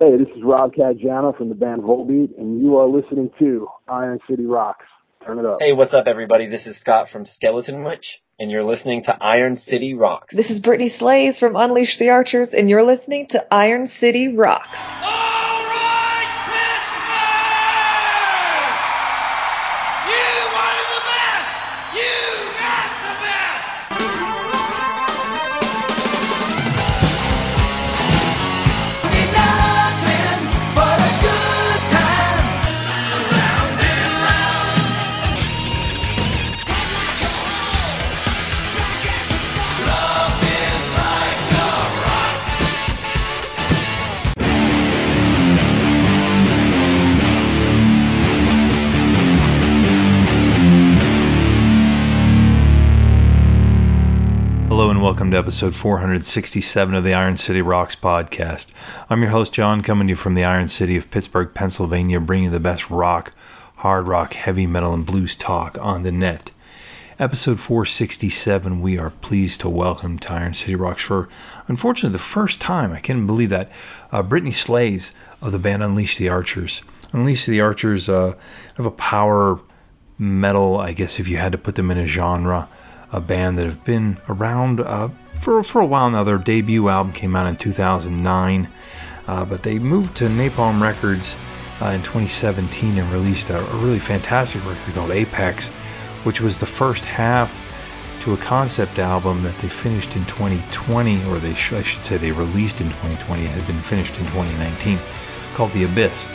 Hey, this is Rob Caggiano from the band Volbeat, and you are listening to Iron City Rocks. Turn it up. Hey, what's up, everybody? This is Scott from Skeletonwitch, and you're listening to Iron City Rocks. This is Brittney Slayes from Unleash the Archers, and you're listening to Iron City Rocks. Ah! Welcome to episode 467 of the Iron City Rocks podcast. I'm your host, John, coming to you from the Iron City of Pittsburgh, Pennsylvania, bringing you the best rock, hard rock, heavy metal, and blues talk on the net. Episode 467, we are pleased to welcome to Iron City Rocks for, unfortunately, the first time, I can't believe that, uh, Brittney Slayes of the band Unleash the Archers. Unleash the Archers uh, a power metal, I guess if you had to put them in a genre a band that have been around uh, for, for a while now. Their debut album came out in 2009, uh, but they moved to Napalm Records uh, in 2017 and released a, a, really fantastic record called Apex, which was the first half to a concept album that they finished in 2020, or they sh- I should say they released in 2020. It had been finished in 2019, called The Abyss.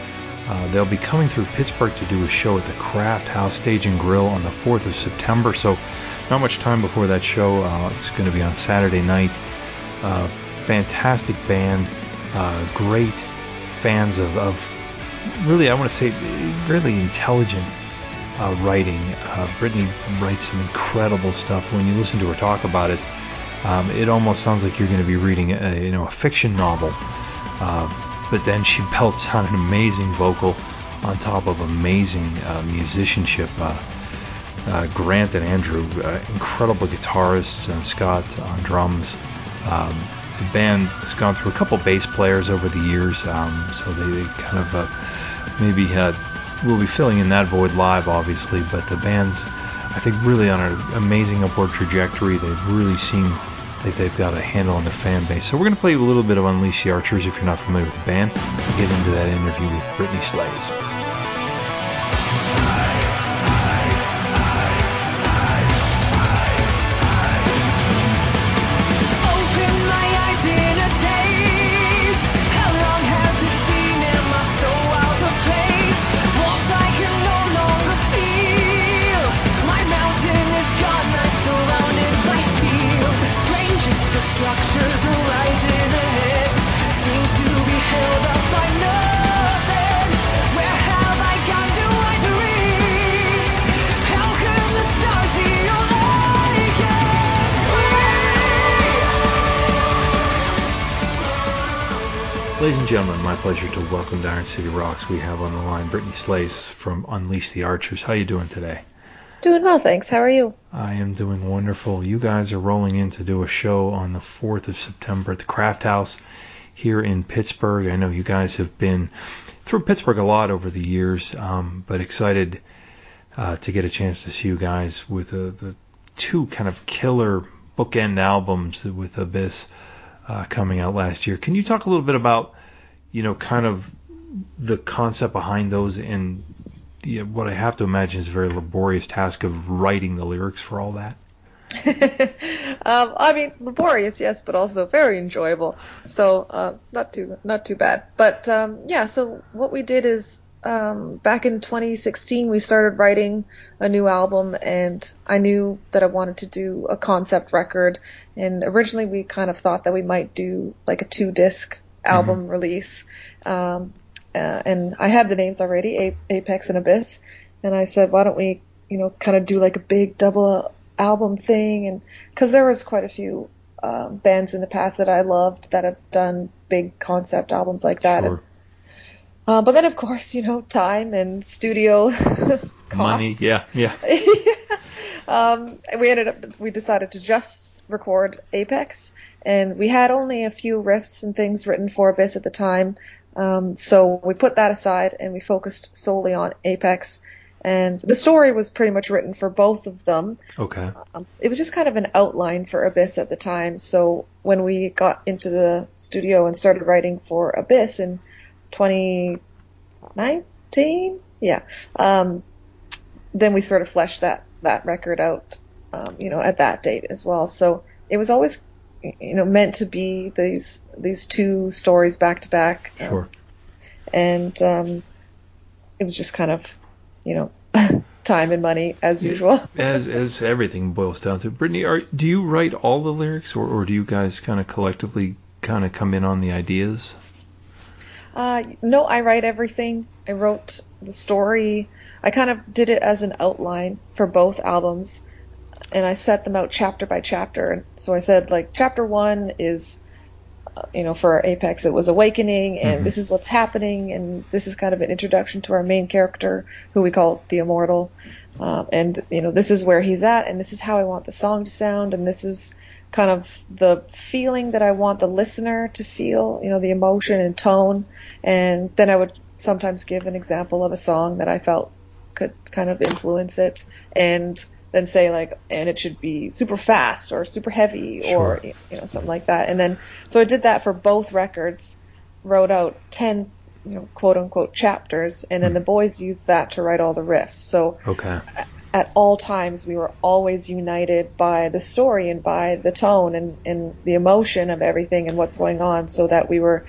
Uh, they'll be coming through Pittsburgh to do a show at the Craft House Stage and Grill on the 4th of September. So not much time before that show. Uh, it's going to be on Saturday night. Uh, fantastic band, uh, great fans of, of, really, I want to say, really intelligent uh, writing. Uh, Brittney writes some incredible stuff. When you listen to her talk about it, um, it almost sounds like you're going to be reading a, you know, a fiction novel. Uh, but then she belts on an amazing vocal on top of amazing musicianship. Uh, Grant and Andrew, uh, incredible guitarists, and Scott on drums. Um, the band's gone through a couple bass players over the years, um, so they, they, kind of uh, maybe will be filling in that void live, obviously. But the band's, I think, really on an amazing upward trajectory. They've really seemed like they've got a handle on their fan base. So we're going to play a little bit of Unleash the Archers if you're not familiar with the band. Get into that interview with Brittney Slayes. Pleasure to welcome to Iron City Rocks. We have on the line Brittney Slayes from Unleash the Archers. How are you doing today? Doing well, thanks. How are you? I am doing wonderful. You guys are rolling in to do a show on the 4th of September at the Craft House here in Pittsburgh. I know you guys have been through Pittsburgh a lot over the years, um, but excited uh, to get a chance to see you guys with uh, the two kind of killer bookend albums with Abyss uh, coming out last year. Can you talk a little bit about you know, kind of the concept behind those and the, what I have to imagine is a very laborious task of writing the lyrics for all that. um, I mean, laborious, yes, but also very enjoyable. So uh, not too not too bad. But um, yeah, so what we did is um, back in 2016 we started writing a new album, and I knew that I wanted to do a concept record. And originally we kind of thought that we might do like a two disc album mm-hmm. release. Um, uh, and I had the names already, Apex and Abyss. And I said, why don't we, you know, kind of do like a big double album thing? And cause there was quite a few, um, bands in the past that I loved that have done big concept albums like that. Sure. And, uh, but then of course, you know, time and studio costs. money. Yeah. Yeah. yeah. Um, we ended up, we decided to just record Apex, and we had only a few riffs and things written for Abyss at the time. Um, so we put that aside and we focused solely on Apex. And the story was pretty much written for both of them. Okay. Um, it was just kind of an outline for Abyss at the time. So when we got into the studio and started writing for Abyss in 2019, yeah, um, then we sort of fleshed that that record out, um, you know, at that date as well. So it was always, you know, meant to be these these two stories back to back. um, Sure. and um, it was just kind of, you know, time and money as usual. As as everything boils down to, Brittney, are do you write all the lyrics, or, or do you guys kind of collectively kind of come in on the ideas? Uh, no, I write everything. I wrote the story. I kind of did it as an outline for both albums, and I set them out chapter by chapter. And so I said, like, chapter one is, you know, for Apex, it was awakening, and this is what's happening, and this is kind of an introduction to our main character, who we call the Immortal. Um, and you know, this is where he's at, and this is how I want the song to sound, and this is kind of the feeling that I want the listener to feel, you know, the emotion and tone. And then I would sometimes give an example of a song that I felt could kind of influence it and then say like, and it should be super fast or super heavy or, Sure. you know, something like that. And then, so I did that for both records, wrote out 10, you know, quote unquote chapters, and then hmm. the boys used that to write all the riffs. So Okay. at all times we were always united by the story and by the tone and, and the emotion of everything and what's going on so that we were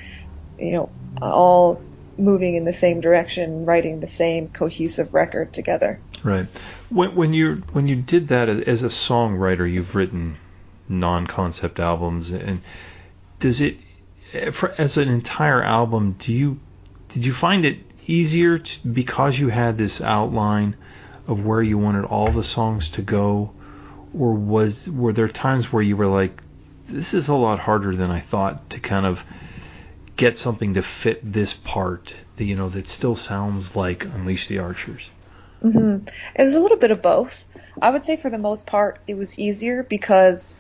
you know all moving in the same direction writing the same cohesive record together Right. When when you when you did that uh, as a songwriter, you've written non-concept albums, and does it eh, for, as an entire album? Do you did you find it easier to, because you had this outline of where you wanted all the songs to go, or was were there times where you were like, this is a lot harder than I thought to kind of get something to fit this part, that, you know, that still sounds like Unleash the Archers. Hmm It was a little bit of both. I would say for the most part it was easier because,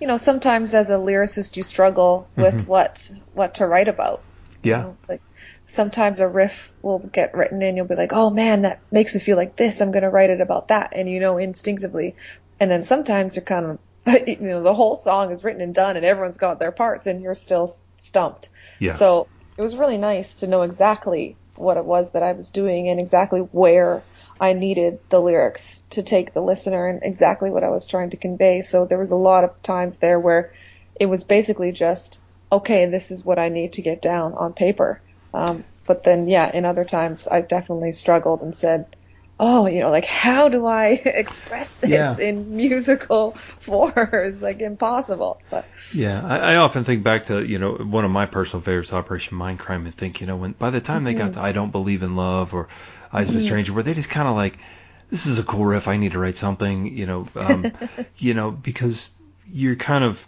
you know, sometimes as a lyricist you struggle with what what to write about. you Yeah. know, like sometimes a riff will get written and you'll be like, oh man, that makes me feel like this. I'm gonna write it about that, and you know instinctively. And then sometimes you're kind of, you know, the whole song is written and done, and everyone's got their parts, and you're still stumped. Yeah. So it was really nice to know exactly what it was that I was doing and exactly where I needed the lyrics to take the listener and exactly what I was trying to convey. So there was a lot of times there where it was basically just, okay, this is what I need to get down on paper. Um, but then, yeah, in other times I definitely struggled and said, oh, you know, like how do I express this Yeah. in musical form? It's like impossible. But Yeah, I, I often think back to you know one of my personal favorites, Operation Mindcrime, and think you know when by the time they got to I Don't Believe in Love or Eyes of a Stranger, where they just kind of like this is a cool riff, I need to write something, you know, um, you know because you're kind of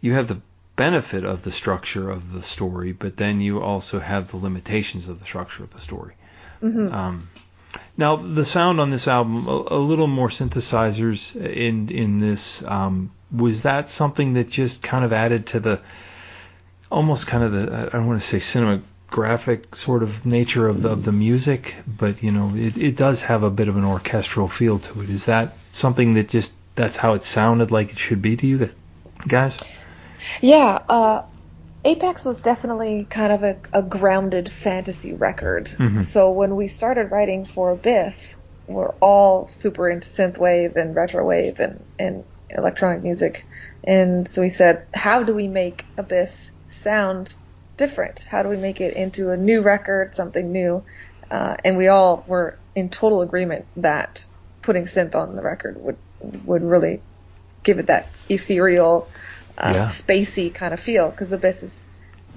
you have the benefit of the structure of the story, but then you also have the limitations of the structure of the story. Um, now the sound on this album, a, a little more synthesizers in in this. Um, was that something that just kind of added to the almost kind of the I don't want to say cinematographic sort of nature of the, of the music, but you know it, it does have a bit of an orchestral feel to it. Is that something that just that's how it sounded like it should be to you guys? Yeah, uh, Apex was definitely kind of a, a grounded fantasy record. Mhm. So when we started writing for Abyss, we're all super into synthwave and retrowave and, and electronic music. And so we said, how do we make Abyss sound different? How do we make it into a new record, something new? Uh, and we all were in total agreement that putting synth on the record would would really give it that ethereal, uh, Yeah. spacey kind of feel because Abyss is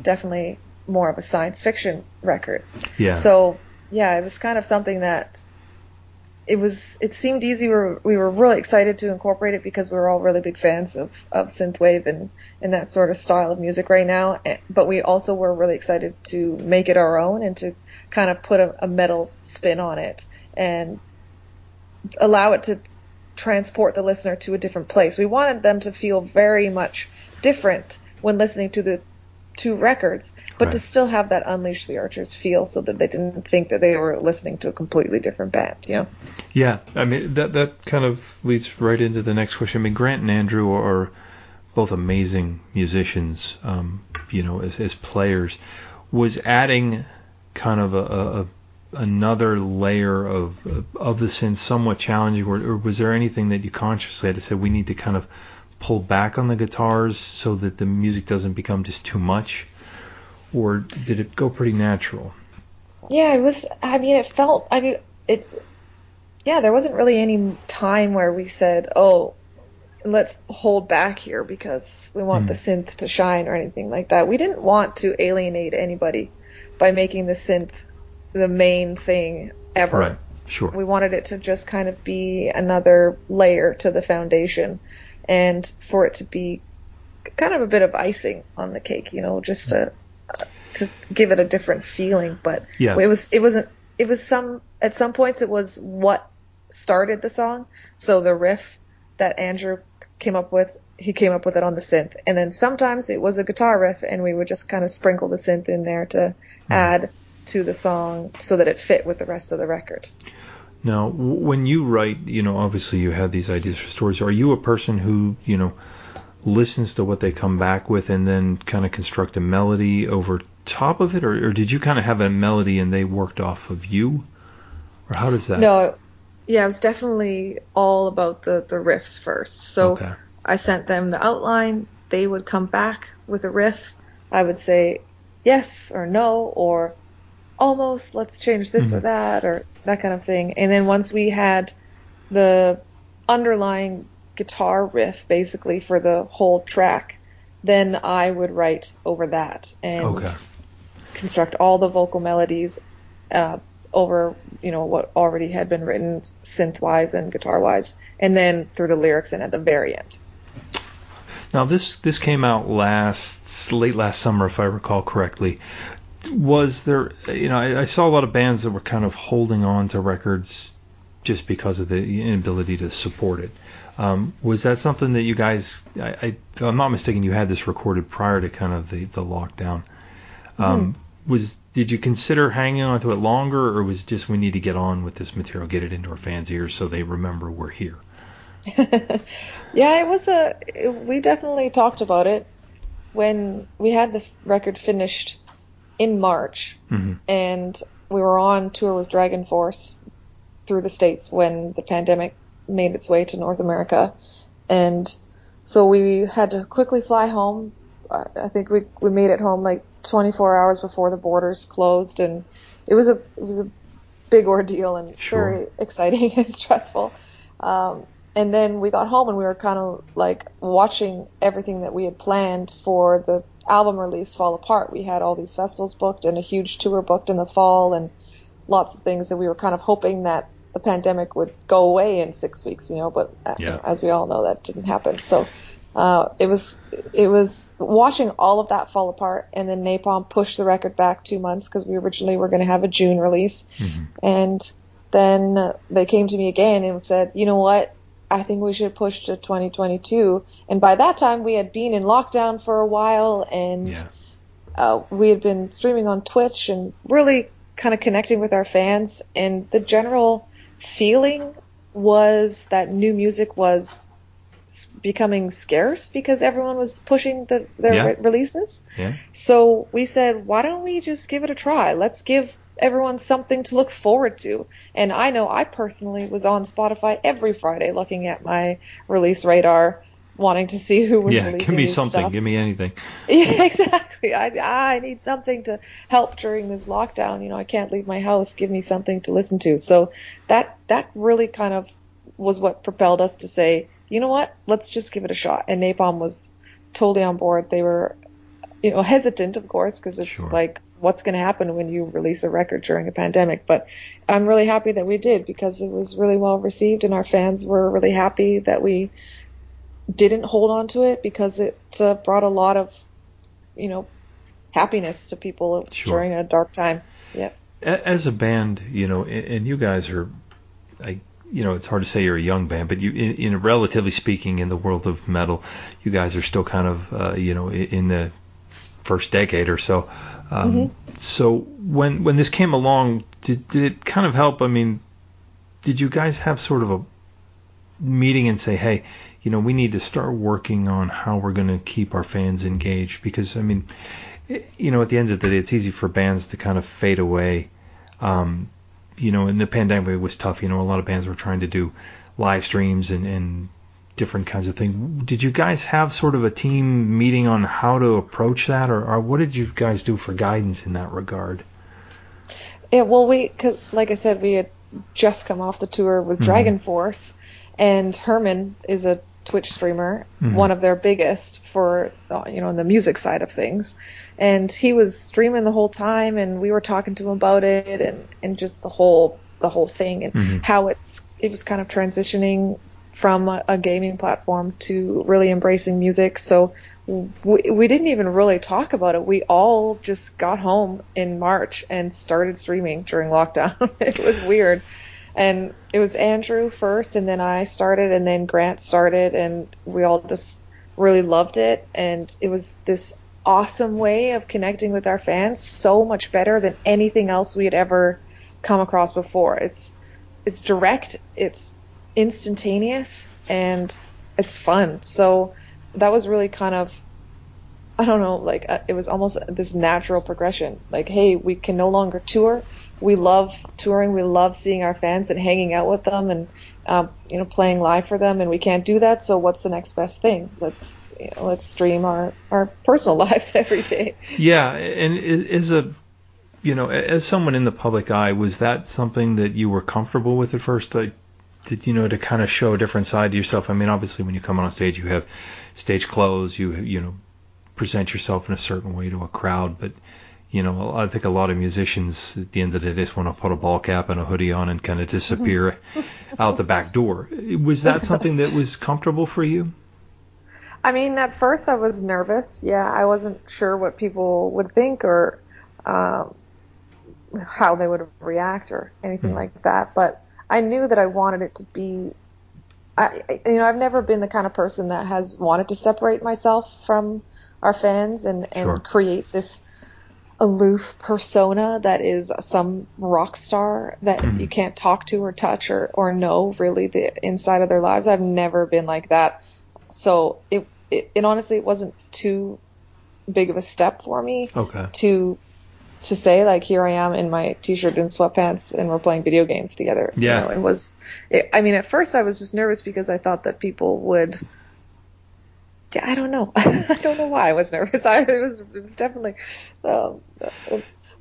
definitely more of a science fiction record. Yeah. So yeah, it was kind of something that it was. It seemed easy. We were, we were really excited to incorporate it because we were all really big fans of of synthwave and and that sort of style of music right now. But we also were really excited to make it our own and to kind of put a, a metal spin on it and allow it to transport the listener to a different place. We wanted them to feel very much different when listening to the two records, but to still have that Unleash the Archers feel, so that they didn't think that they were listening to a completely different band. You know. Yeah, I mean that that kind of leads right into the next question. I mean, Grant and Andrew are both amazing musicians, um, you know, as, as players. Was adding kind of a, a, a another layer of of the synth somewhat challenging, or, or was there anything that you consciously had to say we need to kind of pull back on the guitars so that the music doesn't become just too much, or did it go pretty natural? Yeah, it was. I mean, it felt. I mean, it. Yeah, there wasn't really any time where we said, "Oh, let's hold back here because we want Hmm. the synth to shine" or anything like that. We didn't want to alienate anybody by making the synth the main thing ever. Right. Sure. We wanted it to just kind of be another layer to the foundation, and for it to be kind of a bit of icing on the cake, you know, just to to give it a different feeling. But Yeah. it was it wasn't it was some at some points it was what started the song. So the riff that Andrew came up with, he came up with it on the synth, and then sometimes it was a guitar riff, and we would just kind of sprinkle the synth in there to mm-hmm. add to the song so that it fit with the rest of the record. Now, when you write, you know, obviously you have these ideas for stories. Are you a person who, you know, listens to what they come back with and then kind of construct a melody over top of it, or, or did you kind of have a melody and they worked off of you, or how does that? No, yeah, it was definitely all about the the riffs first. So Okay. I sent them the outline. They would come back with a riff. I would say yes or no or almost. Let's change this or Mhm. that or that kind of thing. And then once we had the underlying guitar riff basically for the whole track, then I would write over that and Okay. construct all the vocal melodies uh, over you know what already had been written synth wise and guitar wise, and then through the lyrics and at the very end. Now this this came out last late last summer, if I recall correctly. Was there, you know, I, I saw a lot of bands that were kind of holding on to records just because of the inability to support it. Um, was that something that you guys, I, I, if I'm not mistaken, you had this recorded prior to kind of the, the lockdown. Um, Was did you consider hanging on to it longer, or was it just we need to get on with this material, get it into our fans' ears so they remember we're here? Yeah, it was a. we definitely talked about it when we had the record finished in March, hmm and we were on tour with DragonForce through the states when the pandemic made its way to North America, and so we had to quickly fly home. I I think we we made it home like 24 hours before the borders closed, and it was a it was a big ordeal and Sure. very exciting and stressful. Um, and then we got home and we were kind of like watching everything that we had planned for the album release fall apart. We had all these festivals booked and a huge tour booked in the fall and lots of things that we were kind of hoping that the pandemic would go away in six weeks, you know, but uh, Yeah. as we all know, that didn't happen. So uh, it was it was watching all of that fall apart, and then Napalm pushed the record back two months because we originally were going to have a June release, and then they came to me again and said, you know what? I think we should push to 2022. And by that time, we had been in lockdown for a while, and Yeah. uh, we had been streaming on Twitch and really kind of connecting with our fans. And the general feeling was that new music was becoming scarce because everyone was pushing the, their Yeah. re- releases. Yeah. So we said, why don't we just give it a try? Let's give everyone something to look forward to. And I know I personally was on Spotify every Friday looking at my release radar, wanting to see who was Yeah. releasing Give me something. stuff. Give me anything. Yeah, exactly. I I need something to help during this lockdown. You know, I can't leave my house. Give me something to listen to. So that that really kind of was what propelled us to say, you know what, let's just give it a shot. And Napalm was totally on board. They were, you know, hesitant, of course, because it's Sure. like, what's going to happen when you release a record during a pandemic? But I'm really happy that we did because it was really well received, and our fans were really happy that we didn't hold on to it because it uh, brought a lot of, you know, happiness to people Sure. during a dark time. Yep. As a band, you know, and and you guys are, I, you know, it's hard to say you're a young band, but you, in, in relatively speaking, in the world of metal, you guys are still kind of, uh, you know, in the first decade or so. Um, mm-hmm. So when when this came along, did did it kind of help? I mean, did you guys have sort of a meeting and say, hey, you know, we need to start working on how we're going to keep our fans engaged? Because I mean, you know, at the end of the day, it's easy for bands to kind of fade away. Um, you know, in the pandemic was tough. You know, a lot of bands were trying to do live streams and, and different kinds of things. Did you guys have sort of a team meeting on how to approach that, or, or what did you guys do for guidance in that regard? Yeah, well, we, cause, like I said, we had just come off the tour with mm-hmm. DragonForce, and Herman is a Twitch streamer, mm-hmm. one of their biggest for uh, you know on the music side of things, and he was streaming the whole time, and we were talking to him about it, and and just the whole the whole thing, and mm-hmm. how it's it was kind of transitioning from a, gaming platform to really embracing music. So we, we didn't even really talk about it. We all just got home in March and started streaming during lockdown. it was weird. And it was Andrew first, and then I started, and then Grant started, and we all just really loved it. And it was this awesome way of connecting with our fans, so much better than anything else we had ever come across before. It's it's direct, it's instantaneous and it's fun. So that was really kind of I don't know, like uh, it was almost this natural progression. Like, hey, we can no longer tour. We love touring. We love seeing our fans and hanging out with them and um, you know playing live for them. And we can't do that. So what's the next best thing? Let's you know, let's stream our our personal lives every day. Yeah, and is a you know as someone in the public eye, was that something that you were comfortable with at first? Like did you know to kind of show a different side to yourself? I mean, obviously when you come on stage, you have stage clothes, you you know present yourself in a certain way to a crowd, but you know, I think a lot of musicians at the end of the day just want to put a ball cap and a hoodie on and kind of disappear out the back door. Was that something that was comfortable for you? I mean, at first I was nervous. Yeah, I wasn't sure what people would think or um, how they would react or anything mm. like that. But I knew that I wanted it to be I, you know, I've never been the kind of person that has wanted to separate myself from our fans and, and sure. create this aloof persona that is some rock star that mm-hmm. you can't talk to or touch or, or know really the inside of their lives. I've never been like that. So it, it, it honestly, it wasn't too big of a step for me okay. to to say like here I am in my t-shirt and sweatpants and we're playing video games together. Yeah. You know, it was. It, I mean, at first I was just nervous because I thought that people would. yeah, I don't know. I don't know why I was nervous. I it was it was definitely um,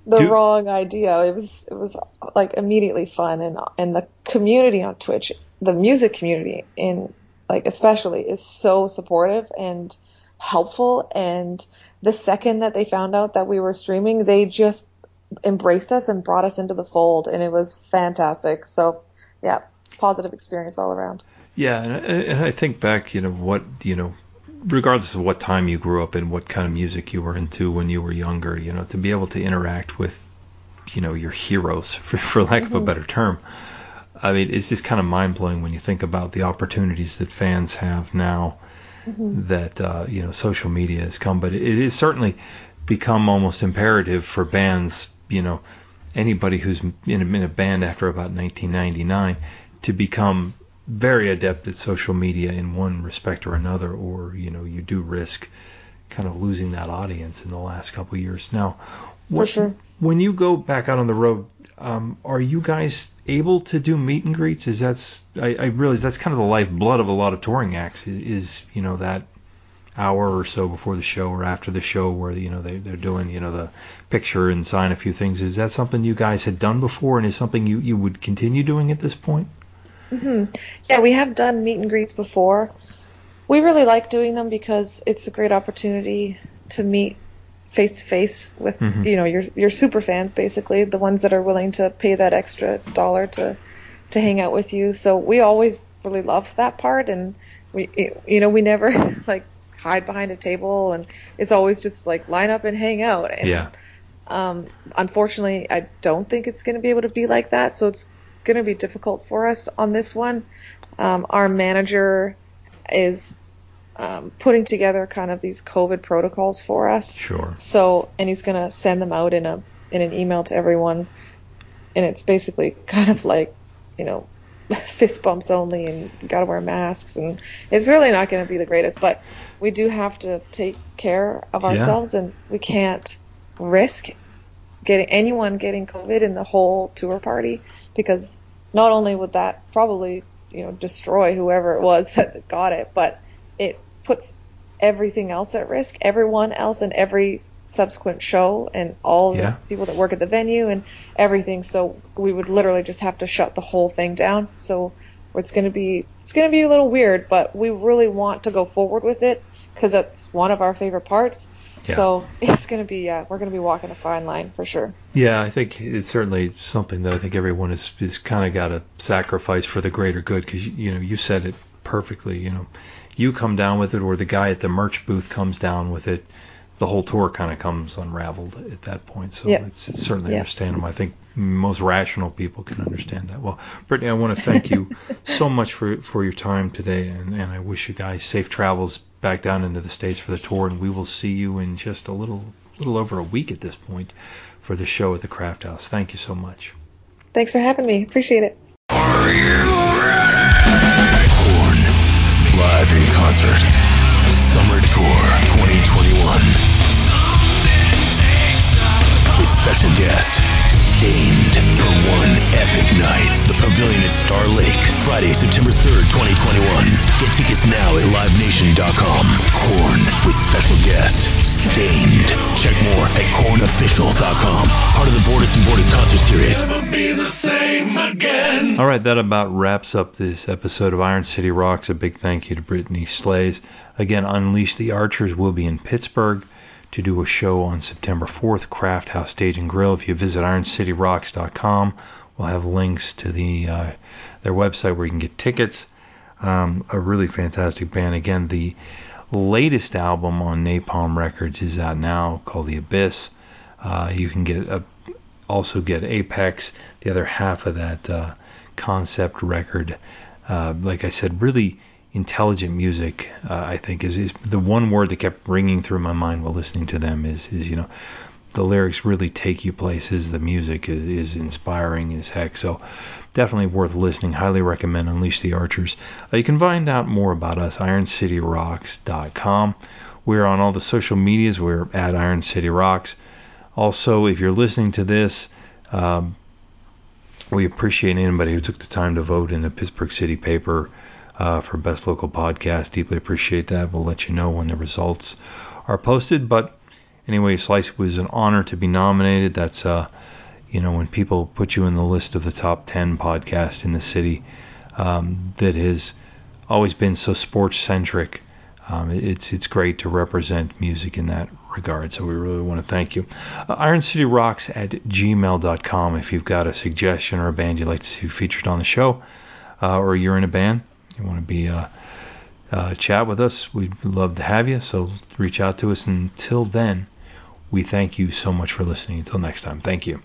the Do, wrong idea. It was it was like immediately fun and and the community on Twitch, the music community in like especially is so supportive and helpful and the second that they found out that we were streaming, they just embraced us and brought us into the fold, and it was fantastic. So, yeah, positive experience all around. Yeah, and, and I think back, you know, what you know, regardless of what time you grew up in, what kind of music you were into when you were younger, you know, to be able to interact with, you know, your heroes, for, for lack mm-hmm. of a mm-hmm. better term. I mean, it's just kind of mind blowing when you think about the opportunities that fans have now mm-hmm. that uh, you know social media has come, but it is certainly become almost imperative for bands. You know, anybody who's in a, in a band after about 1999 to become very adept at social media in one respect or another, or you know, you do risk kind of losing that audience in the last couple of years. Now, what, sure. when you go back out on the road, um, are you guys able to do meet and greets? Is that's I, I realize that's kind of the lifeblood of a lot of touring acts is, you know that hour or so before the show or after the show where you know they they're doing you know the picture and sign a few things. Is that something you guys had done before and is something you you would continue doing at this point? Mm-hmm. Yeah, we have done meet and greets before. We really like doing them because it's a great opportunity to meet face to face with mm-hmm. you know your your super fans basically the ones that are willing to pay that extra dollar to to hang out with you. So we always really love that part and we you know we never like hide behind a table and it's always just like line up and hang out. And yeah. um unfortunately I don't think it's going to be able to be like that so it's going to be difficult for us on this one. Um our manager is um, putting together kind of these COVID protocols for us. Sure. So, and he's gonna send them out in a in an email to everyone, and it's basically kind of like, you know, fist bumps only, and you gotta wear masks, and it's really not gonna be the greatest. But we do have to take care of ourselves, and we can't risk getting anyone getting COVID in the whole tour party because not only would that probably you know destroy whoever it was that got it, but it puts everything else at risk, everyone else and every subsequent show and all Yeah. the people that work at the venue and everything. So we would literally just have to shut the whole thing down. So it's going to be it's going to be a little weird, but we really want to go forward with it because that's one of our favorite parts. Yeah. So it's going to be uh, we're going to be walking a fine line for sure. Yeah, I think it's certainly something that I think everyone is is kind of got to sacrifice for the greater good because you know you said it perfectly. You know, you come down with it, or the guy at the merch booth comes down with it. The whole tour kind of comes unraveled at that point. So Yeah. it's, it's certainly Yeah. understandable. I think most rational people can understand that. Well, Brittney, I want to thank you so much for for your time today, and, and I wish you guys safe travels back down into the states for the tour. And we will see you in just a little little over a week at this point for the show at the Craft House. Thank you so much. Thanks for having me. Appreciate it. Live in concert. Summer Tour 2021. With special guest Staind for one epic night. The Pavilion at Star Lake, Friday, September 3rd, 2021. Get tickets now at livenation.com. Korn with special guest Staind. Check more at kornofficial.com. Part of the Bordas and Bordas concert series. All right, that about wraps up this episode of Iron City Rocks. A big thank you to Brittney Slayes. Again, Unleash the Archers will be in Pittsburgh to do a show on September 4th, Craft House Stage and Grill. If you visit IronCityRocks.com, we'll have links to the uh, their website where you can get tickets. Um, a really fantastic band. Again, the latest album on Napalm Records is out now called The Abyss. Uh, you can get a, also get Apex, the other half of that uh, concept record. Uh, like I said, really intelligent music. Uh, I think is, is the one word that kept ringing through my mind while listening to them. Is is you know the lyrics really take you places. The music is, is inspiring as heck. So definitely worth listening. Highly recommend Unleash the Archers. Uh, you can find out more about us IronCityRocks.com. We're on all the social medias. We're at Iron City Rocks. Also, if you're listening to this, um, we appreciate anybody who took the time to vote in the Pittsburgh City paper uh, for Best Local Podcast. Deeply appreciate that. We'll let you know when the results are posted. But anyway, Slice was an honor to be nominated. That's, uh, you know, when people put you in the list of the top 10 podcasts in the city um, that has always been so sports centric. Um, it's it's great to represent music in that regard. So we really want to thank you. Uh, Iron City Rocks at gmail.com if you've got a suggestion or a band you'd like to see featured on the show, uh, or you're in a band, you want to be uh, uh, chat with us, we'd love to have you. So reach out to us. Until then, we thank you so much for listening. Until next time, thank you.